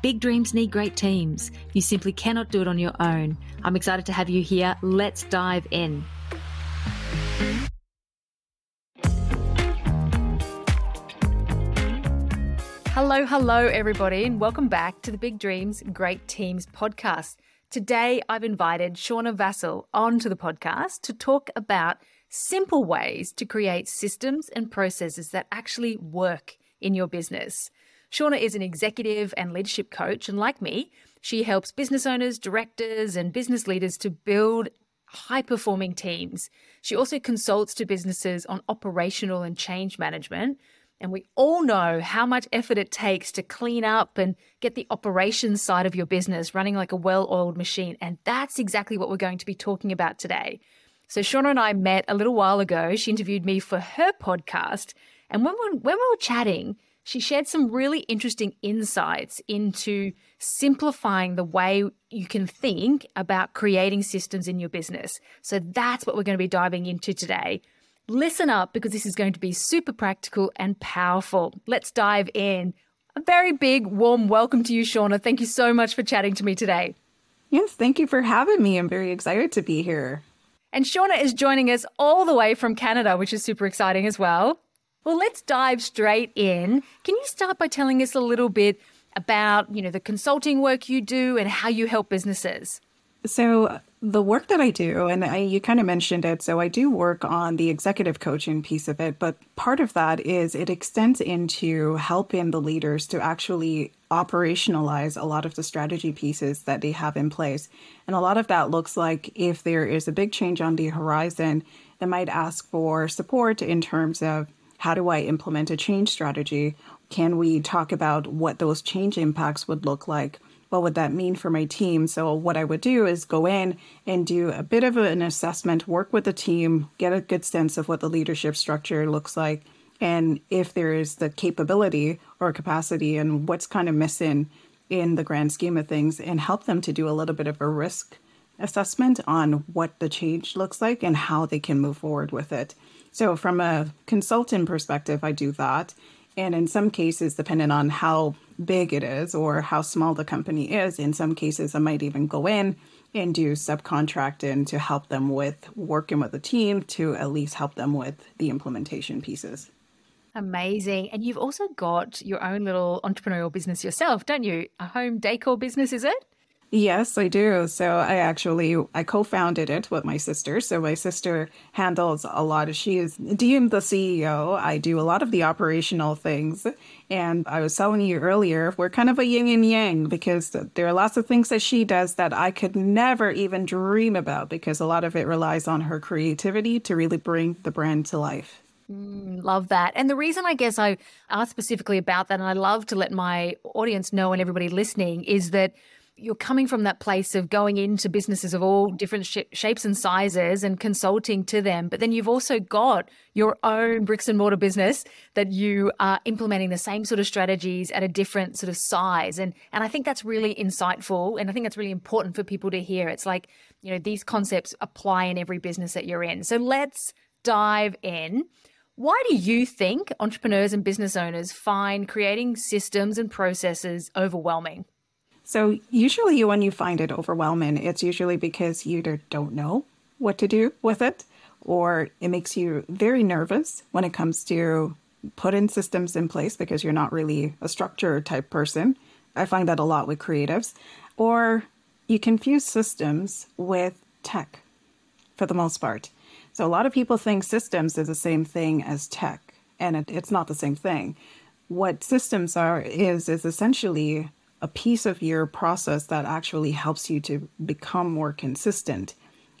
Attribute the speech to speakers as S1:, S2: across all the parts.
S1: Big dreams need great teams. You simply cannot do it on your own. I'm excited to have you here. Let's dive in. Hello, hello, everybody, and welcome back to the Big Dreams Great Teams podcast. Today, I've invited Shauna Vassell onto the podcast to talk about simple ways to create systems and processes that actually work in your business. Shauna is an executive and leadership coach, and like me, she helps business owners, directors, and business leaders to build high performing teams. She also consults to businesses on operational and change management. And we all know how much effort it takes to clean up and get the operations side of your business running like a well oiled machine. And that's exactly what we're going to be talking about today. So, Shauna and I met a little while ago. She interviewed me for her podcast. And when we, when we were chatting, she shared some really interesting insights into simplifying the way you can think about creating systems in your business. So that's what we're going to be diving into today. Listen up because this is going to be super practical and powerful. Let's dive in. A very big, warm welcome to you, Shauna. Thank you so much for chatting to me today.
S2: Yes, thank you for having me. I'm very excited to be here.
S1: And Shauna is joining us all the way from Canada, which is super exciting as well. Well, let's dive straight in. Can you start by telling us a little bit about, you know, the consulting work you do and how you help businesses?
S2: So, the work that I do, and I, you kind of mentioned it, so I do work on the executive coaching piece of it, but part of that is it extends into helping the leaders to actually operationalize a lot of the strategy pieces that they have in place. And a lot of that looks like if there is a big change on the horizon, they might ask for support in terms of how do I implement a change strategy? Can we talk about what those change impacts would look like? What would that mean for my team? So, what I would do is go in and do a bit of an assessment, work with the team, get a good sense of what the leadership structure looks like, and if there is the capability or capacity and what's kind of missing in the grand scheme of things, and help them to do a little bit of a risk assessment on what the change looks like and how they can move forward with it. So, from a consultant perspective, I do that. And in some cases, depending on how big it is or how small the company is, in some cases, I might even go in and do subcontracting to help them with working with the team to at least help them with the implementation pieces.
S1: Amazing. And you've also got your own little entrepreneurial business yourself, don't you? A home decor business, is it?
S2: Yes, I do. So I actually I co-founded it with my sister. So my sister handles a lot of she is deemed the CEO. I do a lot of the operational things. And I was telling you earlier, we're kind of a yin and yang because there are lots of things that she does that I could never even dream about because a lot of it relies on her creativity to really bring the brand to life.
S1: Mm, love that. And the reason I guess I asked specifically about that, and I love to let my audience know and everybody listening, is that you're coming from that place of going into businesses of all different sh- shapes and sizes and consulting to them. But then you've also got your own bricks and mortar business that you are implementing the same sort of strategies at a different sort of size. And, and I think that's really insightful. And I think that's really important for people to hear. It's like, you know, these concepts apply in every business that you're in. So let's dive in. Why do you think entrepreneurs and business owners find creating systems and processes overwhelming?
S2: So, usually, when you find it overwhelming, it's usually because you either don't know what to do with it or it makes you very nervous when it comes to putting systems in place because you're not really a structure type person. I find that a lot with creatives. Or you confuse systems with tech for the most part. So, a lot of people think systems is the same thing as tech, and it, it's not the same thing. What systems are is is essentially a piece of your process that actually helps you to become more consistent.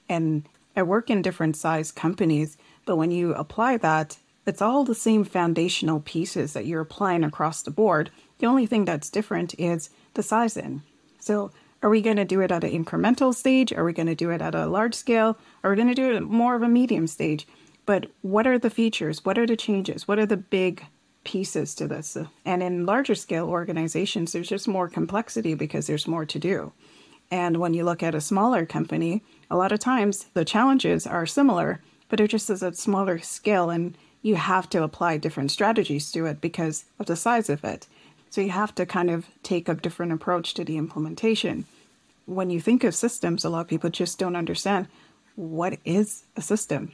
S2: And I work in different size companies, but when you apply that, it's all the same foundational pieces that you're applying across the board. The only thing that's different is the sizing. So Are we going to do it at an incremental stage? Are we going to do it at a large scale? Are we going to do it more of a medium stage? But what are the features? What are the changes? What are the big pieces to this? And in larger scale organizations, there's just more complexity because there's more to do. And when you look at a smaller company, a lot of times the challenges are similar, but they're just as a smaller scale and you have to apply different strategies to it because of the size of it. So you have to kind of take a different approach to the implementation. When you think of systems, a lot of people just don't understand what is a system.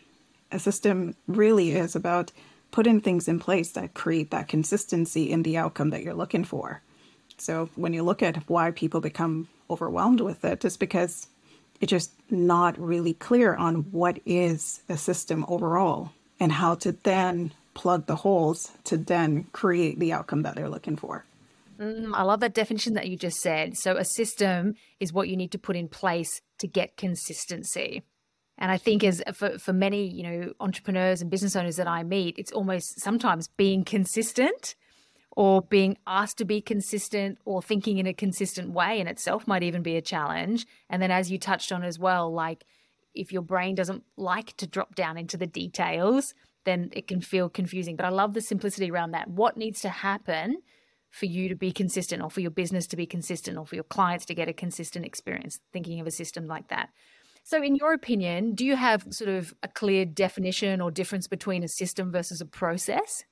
S2: A system really is about putting things in place that create that consistency in the outcome that you're looking for. So when you look at why people become overwhelmed with it, it's because it's just not really clear on what is a system overall and how to then plug the holes to then create the outcome that they're looking for.
S1: Mm, I love that definition that you just said. So, a system is what you need to put in place to get consistency. And I think as for, for many, you know, entrepreneurs and business owners that I meet, it's almost sometimes being consistent or being asked to be consistent or thinking in a consistent way in itself might even be a challenge. And then as you touched on as well, like if your brain doesn't like to drop down into the details, then it can feel confusing. But I love the simplicity around that. What needs to happen for you to be consistent or for your business to be consistent or for your clients to get a consistent experience, thinking of a system like that. So, in your opinion, do you have sort of a clear definition or difference between a system versus a process?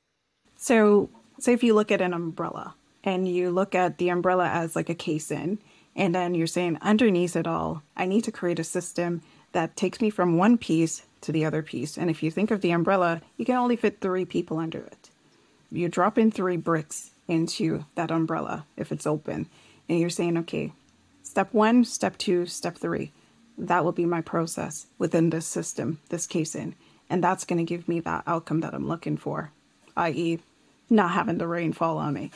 S2: So, say if you look at an umbrella and you look at the umbrella as like a case in, and then you're saying underneath it all, I need to create a system that takes me from one piece to the other piece. And if you think of the umbrella, you can only fit three people under it. You drop in three bricks into that umbrella if it's open, and you're saying, okay, step one, step two, step three that will be my process within this system, this casing. And that's going to give me that outcome that I'm looking for, i.e., not having the rain fall on me.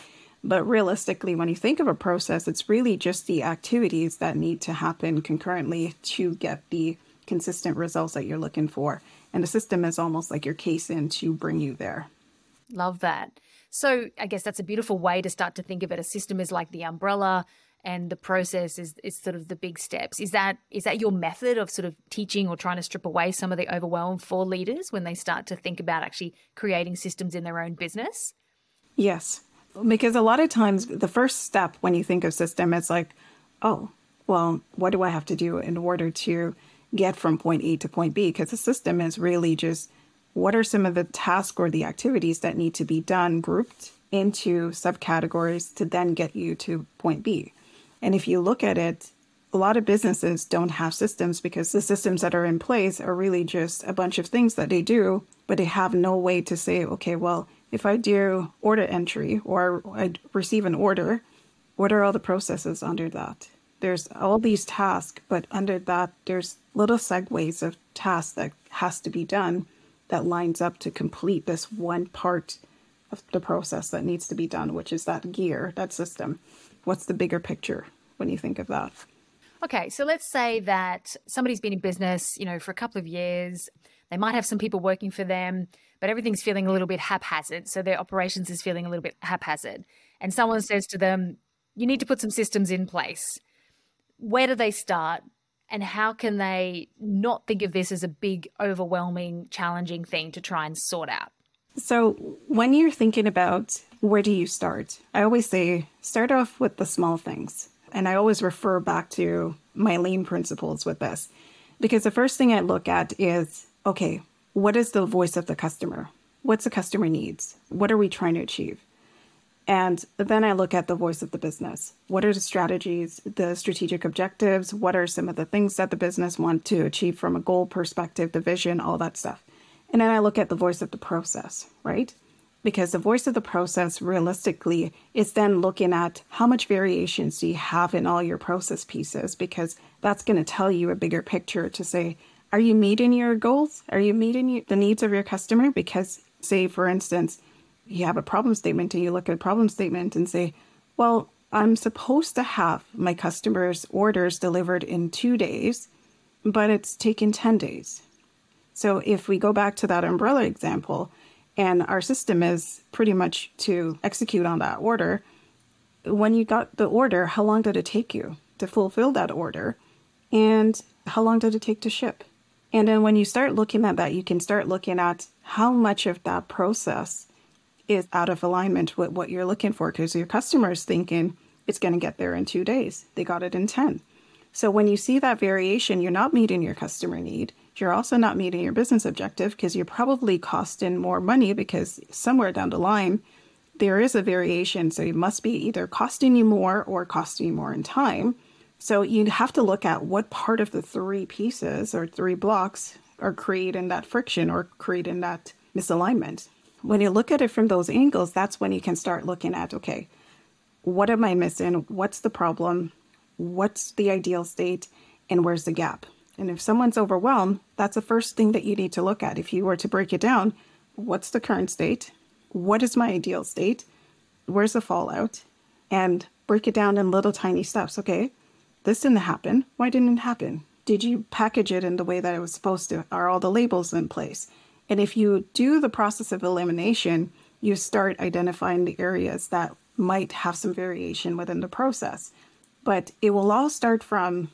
S2: But realistically, when you think of a process, it's really just the activities that need to happen concurrently to get the consistent results that you're looking for. And the system is almost like your case in to bring you there.
S1: Love that. So I guess that's a beautiful way to start to think of it. A system is like the umbrella and the process is, is sort of the big steps. Is that is that your method of sort of teaching or trying to strip away some of the overwhelm for leaders when they start to think about actually creating systems in their own business?
S2: Yes. Because a lot of times the first step when you think of system, it's like, oh, well, what do I have to do in order to get from point A to point B? Because the system is really just what are some of the tasks or the activities that need to be done grouped into subcategories to then get you to point B. And if you look at it, a lot of businesses don't have systems because the systems that are in place are really just a bunch of things that they do, but they have no way to say, okay, well, if I do order entry or I receive an order, what are all the processes under that? There's all these tasks, but under that, there's little segues of tasks that has to be done that lines up to complete this one part of the process that needs to be done, which is that gear, that system what's the bigger picture when you think of that?
S1: Okay, so let's say that somebody's been in business, you know, for a couple of years. They might have some people working for them, but everything's feeling a little bit haphazard. So their operations is feeling a little bit haphazard. And someone says to them, you need to put some systems in place. Where do they start? And how can they not think of this as a big, overwhelming, challenging thing to try and sort out?
S2: So, when you're thinking about where do you start, I always say start off with the small things. And I always refer back to my lean principles with this because the first thing I look at is okay, what is the voice of the customer? What's the customer needs? What are we trying to achieve? And then I look at the voice of the business. What are the strategies, the strategic objectives? What are some of the things that the business want to achieve from a goal perspective, the vision, all that stuff. And then I look at the voice of the process, right? Because the voice of the process realistically is then looking at how much variations do you have in all your process pieces, because that's going to tell you a bigger picture to say, are you meeting your goals? Are you meeting the needs of your customer? Because, say, for instance, you have a problem statement and you look at a problem statement and say, well, I'm supposed to have my customers' orders delivered in two days, but it's taken 10 days. So if we go back to that umbrella example, and our system is pretty much to execute on that order, when you got the order, how long did it take you? to fulfill that order? And how long did it take to ship? And then when you start looking at that, you can start looking at how much of that process is out of alignment with what you're looking for because your customer is thinking it's going to get there in two days. They got it in 10. So when you see that variation, you're not meeting your customer need. You're also not meeting your business objective because you're probably costing more money because somewhere down the line, there is a variation. So it must be either costing you more or costing you more in time. So you have to look at what part of the three pieces or three blocks are creating that friction or creating that misalignment. When you look at it from those angles, that's when you can start looking at okay, what am I missing? What's the problem? What's the ideal state? And where's the gap? And if someone's overwhelmed, that's the first thing that you need to look at. If you were to break it down, what's the current state? What is my ideal state? Where's the fallout? And break it down in little tiny steps. Okay, this didn't happen. Why didn't it happen? Did you package it in the way that it was supposed to? Are all the labels in place? And if you do the process of elimination, you start identifying the areas that might have some variation within the process. But it will all start from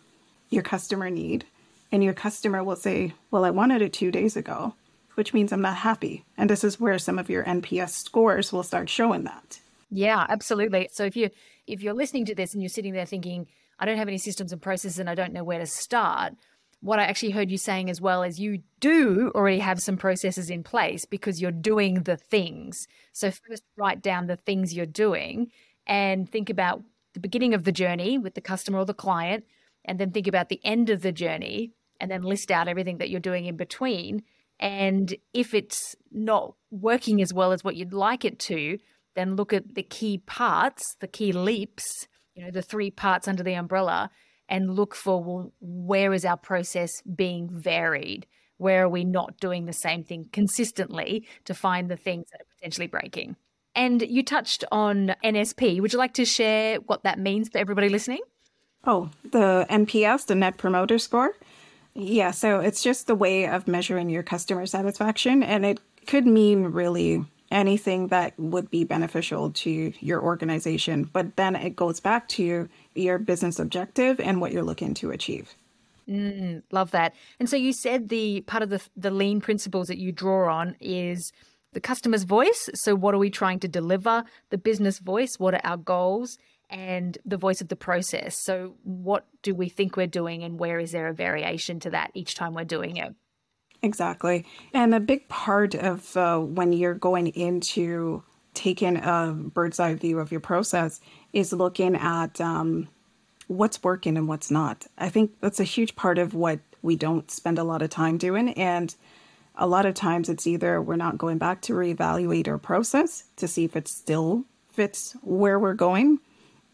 S2: your customer need and your customer will say, Well, I wanted it two days ago, which means I'm not happy. And this is where some of your NPS scores will start showing that.
S1: Yeah, absolutely. So if you if you're listening to this and you're sitting there thinking, I don't have any systems and processes and I don't know where to start, what I actually heard you saying as well is you do already have some processes in place because you're doing the things. So first write down the things you're doing and think about the beginning of the journey with the customer or the client and then think about the end of the journey and then list out everything that you're doing in between. And if it's not working as well as what you'd like it to, then look at the key parts, the key leaps, you know, the three parts under the umbrella, and look for well, where is our process being varied? Where are we not doing the same thing consistently to find the things that are potentially breaking? And you touched on NSP. Would you like to share what that means for everybody listening?
S2: Oh, the NPS, the Net Promoter Score. Yeah, so it's just the way of measuring your customer satisfaction, and it could mean really anything that would be beneficial to your organization. But then it goes back to your business objective and what you're looking to achieve.
S1: Mm, love that. And so you said the part of the the lean principles that you draw on is the customer's voice. So what are we trying to deliver? The business voice. What are our goals? And the voice of the process. So, what do we think we're doing, and where is there a variation to that each time we're doing it?
S2: Exactly. And a big part of uh, when you're going into taking a bird's eye view of your process is looking at um, what's working and what's not. I think that's a huge part of what we don't spend a lot of time doing. And a lot of times it's either we're not going back to reevaluate our process to see if it still fits where we're going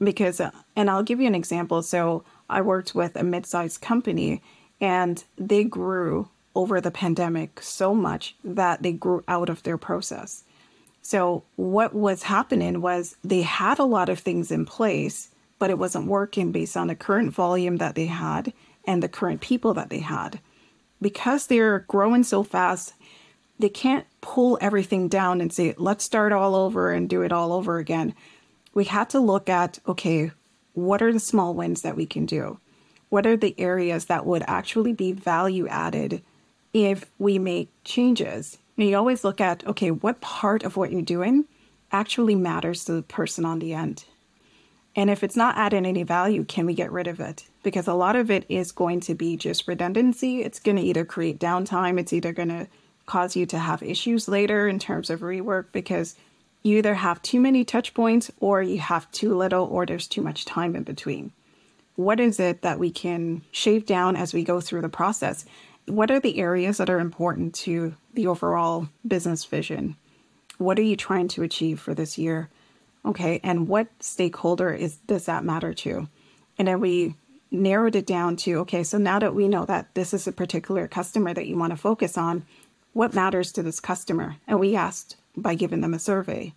S2: because uh, and I'll give you an example. So I worked with a mid-sized company and they grew over the pandemic so much that they grew out of their process. So what was happening was they had a lot of things in place, but it wasn't working based on the current volume that they had and the current people that they had. Because they're growing so fast, they can't pull everything down and say, let's start all over and do it all over again we had to look at okay, what are the small wins that we can do? What are the areas that would actually be value added if we make changes? And you always look at okay, what part of what you're doing actually matters to the person on the end? And if it's not adding any value, can we get rid of it? Because a lot of it is going to be just redundancy. It's going to either create downtime, it's either going to cause you to have issues later in terms of rework because you either have too many touch points or you have too little or there's too much time in between. What is it that we can shave down as we go through the process? What are the areas that are important to the overall business vision? What are you trying to achieve for this year? Okay, and what stakeholder is does that matter to? And then we narrowed it down to okay, so now that we know that this is a particular customer that you want to focus on, what matters to this customer? And we asked by giving them a survey.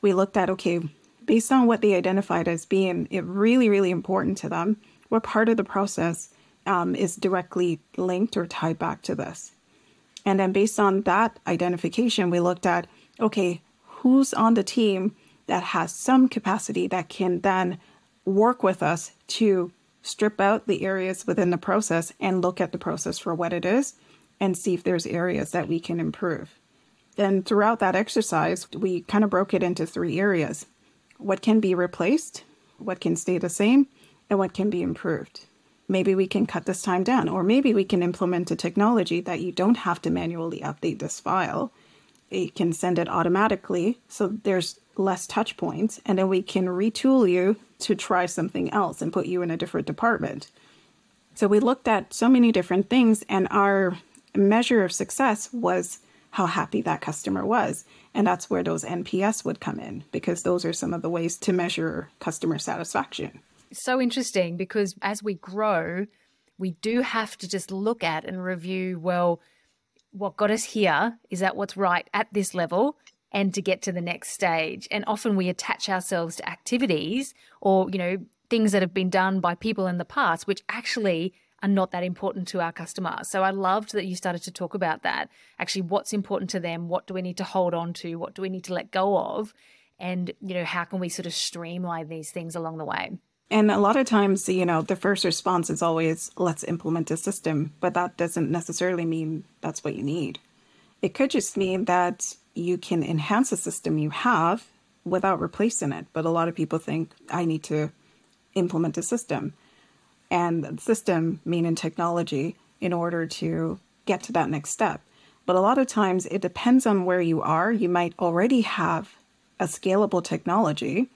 S2: We looked at, okay, based on what they identified as being really, really important to them, what part of the process um, is directly linked or tied back to this. And then based on that identification, we looked at, okay, who's on the team that has some capacity that can then work with us to strip out the areas within the process and look at the process for what it is and see if there's areas that we can improve. Then throughout that exercise, we kind of broke it into three areas. What can be replaced, what can stay the same, and what can be improved. Maybe we can cut this time down, or maybe we can implement a technology that you don't have to manually update this file. It can send it automatically, so there's less touch points, and then we can retool you to try something else and put you in a different department. So we looked at so many different things, and our measure of success was how happy that customer was. And that's where those NPS would come in, because those are some of the ways to measure customer satisfaction.
S1: So interesting because as we grow, we do have to just look at and review well, what got us here is that what's right at this level and to get to the next stage. And often we attach ourselves to activities or, you know, things that have been done by people in the past, which actually are not that important to our customer. So I loved that you started to talk about that. Actually, what's important to them? What do we need to hold on to? What do we need to let go of? And, you know, how can we sort of streamline these things along the way?
S2: And a lot of times, you know, the first response is always, let's implement a system, but that doesn't necessarily mean that's what you need. It could just mean that you can enhance a system you have without replacing it. But a lot of people think, I need to implement a system. And system, meaning technology, in order to get to that next step. But a lot of times, it depends on where you are. You might already have a scalable technology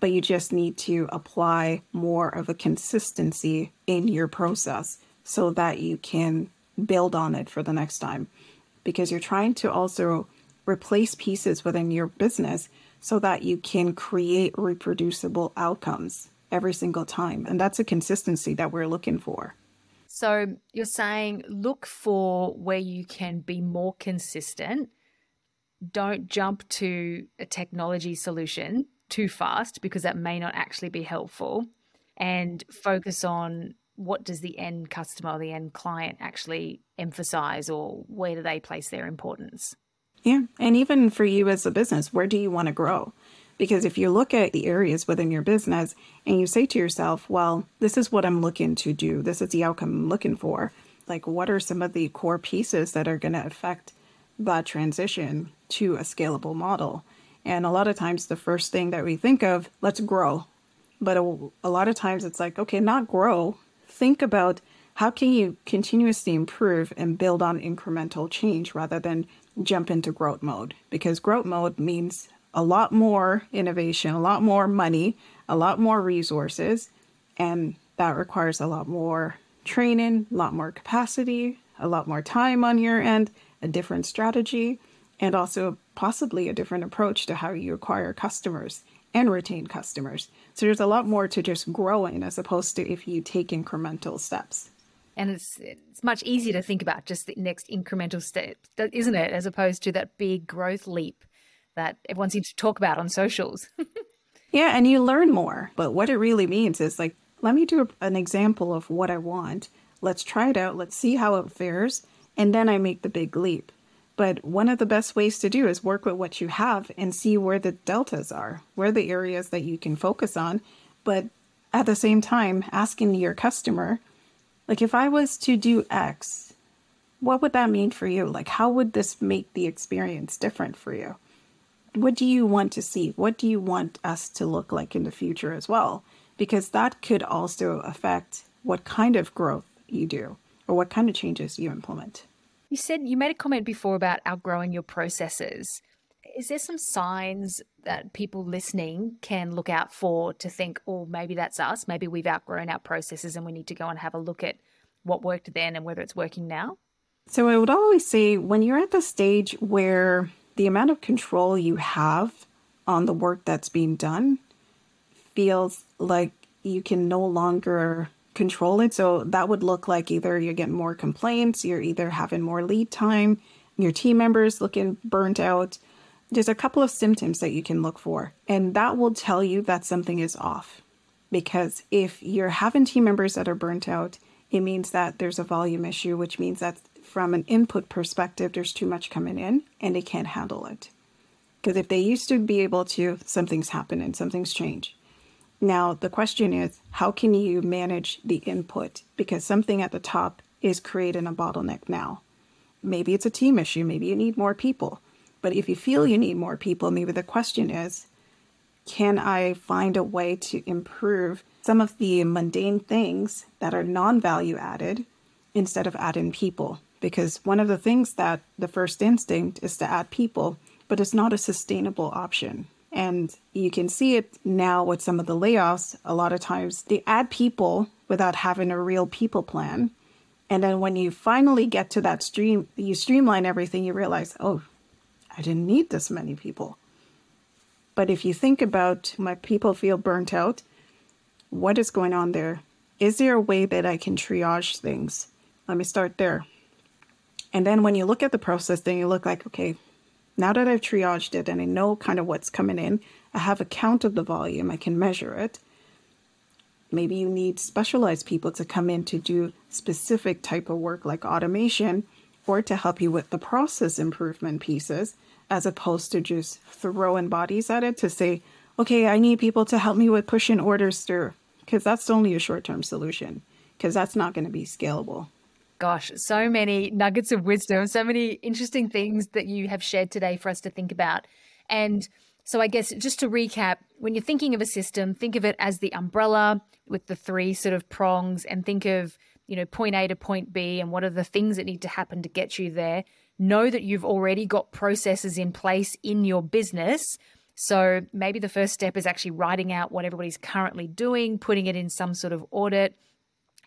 S2: but you just need to apply more of a consistency in your process so that you can build on it for the next time. Because you're trying to also replace pieces within your business so that you can create reproducible outcomes every single time. And that's a consistency that we're looking for.
S1: So you're saying look for where you can be more consistent. Don't jump to a technology solution too fast because that may not actually be helpful and focus on what does the end customer or the end client actually emphasize or where do they place their importance
S2: yeah and even for you as a business where do you want to grow because if you look at the areas within your business and you say to yourself well this is what i'm looking to do this is the outcome i'm looking for like what are some of the core pieces that are going to affect that transition to a scalable model and a lot of times, the first thing that we think of, let's grow. But a, a lot of times, it's like, okay, not grow. Think about how can you continuously improve and build on incremental change rather than jump into growth mode? Because growth mode means a lot more innovation, a lot more money, a lot more resources, and that requires a lot more training, a lot more capacity, a lot more time on your end, a different strategy and also possibly a different approach to how you acquire customers and retain customers. So there's a lot more to just growing as opposed to if you take incremental steps.
S1: And it's it's much easier to think about just the next incremental step, isn't it, as opposed to that big growth leap that everyone seems to talk about on socials.
S2: yeah, and you learn more. But what it really means is like, let me do an example of what I want. Let's try it out. Let's see how it fares, and then I make the big leap. But one of the best ways to do is work with what you have and see where the deltas are, where the areas that you can focus on. But at the same time, asking your customer, like, if I was to do X, what would that mean for you? Like, how would this make the experience different for you? What do you want to see? What do you want us to look like in the future as well? Because that could also affect what kind of growth you do or what kind of changes you implement.
S1: You said you made a comment before about outgrowing your processes. Is there some signs that people listening can look out for to think, oh, maybe that's us? Maybe we've outgrown our processes and we need to go and have a look at what worked then and whether it's working now?
S2: So I would always say when you're at the stage where the amount of control you have on the work that's being done feels like you can no longer control it. So that would look like either you're getting more complaints, you're either having more lead time, your team members looking burnt out. There's a couple of symptoms that you can look for, and that will tell you that something is off. Because if you're having team members that are burnt out, it means that there's a volume issue, which means that from an input perspective, there's too much coming in and they can't handle it. Because if they used to be able to, something's happened and something's changed. Now, the question is how can you manage the input? Because something at the top is creating a bottleneck now. Maybe it's a team issue, maybe you need more people. But if you feel you need more people, maybe the question is can I find a way to improve some of the mundane things that are non value added instead of adding people? Because one of the things that the first instinct is to add people, but it's not a sustainable option. And you can see it now with some of the layoffs. A lot of times they add people without having a real people plan. And then when you finally get to that stream, you streamline everything, you realize, oh, I didn't need this many people. But if you think about my people feel burnt out, what is going on there? Is there a way that I can triage things? Let me start there. And then when you look at the process, then you look like, okay, now that I've triaged it and I know kind of what's coming in, I have a count of the volume, I can measure it. Maybe you need specialized people to come in to do specific type of work like automation or to help you with the process improvement pieces as opposed to just throwing bodies at it to say, okay, I need people to help me with pushing orders through because that's only a short-term solution because that's not going to be scalable.
S1: Gosh, so many nuggets of wisdom, so many interesting things that you have shared today for us to think about. And so, I guess just to recap, when you're thinking of a system, think of it as the umbrella with the three sort of prongs and think of, you know, point A to point B and what are the things that need to happen to get you there. Know that you've already got processes in place in your business. So, maybe the first step is actually writing out what everybody's currently doing, putting it in some sort of audit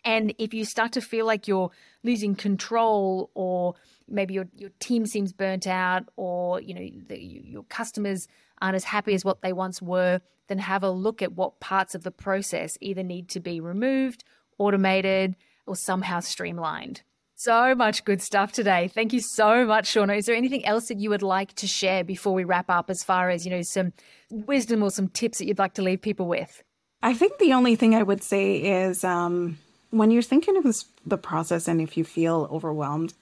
S1: and if you start to feel like you're losing control or maybe your, your team seems burnt out or you know the, your customers aren't as happy as what they once were, then have a look at what parts of the process either need to be removed, automated, or somehow streamlined. So much good stuff today. Thank you so much, Shauna. Is there anything else that you would like to share before we wrap up as far as, you know, some wisdom or some tips that you'd like to leave people with?
S2: I think the only thing I would say is um, when you're thinking of this, the process and if you feel overwhelmed,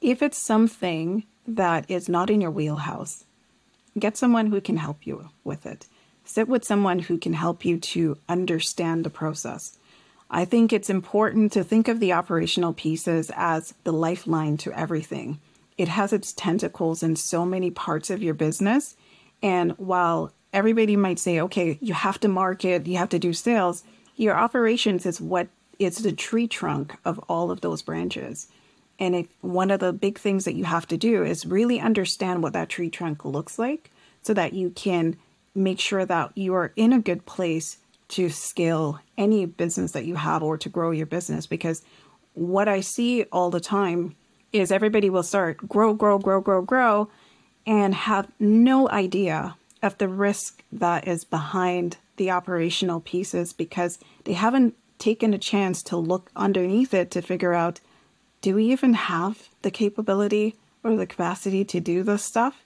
S2: if it's something that is not in your wheelhouse, get someone who can help you with it. Sit with someone who can help you to understand the process. I think it's important to think of the operational pieces as the lifeline to everything. It has its tentacles in so many parts of your business. And while everybody might say, okay, you have to market, you have to do sales, your operations is what it's the tree trunk of all of those branches. And if one of the big things that you have to do is really understand what that tree trunk looks like so that you can make sure that you are in a good place to scale any business that you have or to grow your business. Because what I see all the time is everybody will start grow, grow, grow, grow, grow, and have no idea of the risk that is behind the operational pieces because they haven't taken a chance to look underneath it to figure out do we even have the capability or the capacity to do this stuff?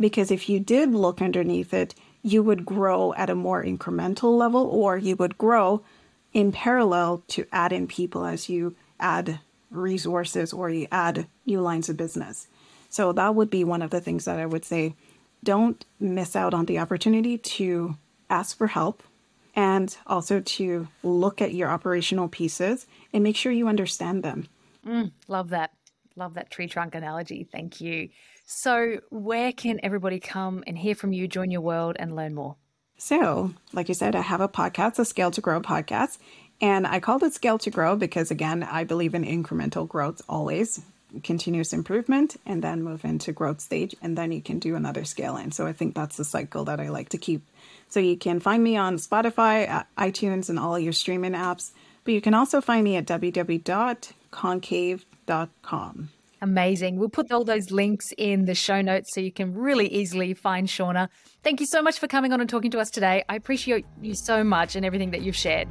S2: Because if you did look underneath it, you would grow at a more incremental level or you would grow in parallel to add in people as you add resources or you add new lines of business. So that would be one of the things that I would say. Don't miss out on the opportunity to ask for help and also to look at your operational pieces and make sure you understand them.
S1: Mm, love that. Love that tree trunk analogy. Thank you. So, where can everybody come and hear from you, join your world, and learn more?
S2: So, like you said, I have a podcast, a Scale to Grow podcast. And I called it Scale to Grow because, again, I believe in incremental growth always, continuous improvement, and then move into growth stage. And then you can do another scale scaling. So, I think that's the cycle that I like to keep so you can find me on Spotify, uh, iTunes, and all your streaming apps. But you can also find me at www.concave.com.
S1: Amazing. We'll put all those links in the show notes so you can really easily find Shauna. Thank you so much for coming on and talking to us today. I appreciate you so much and everything that you've shared.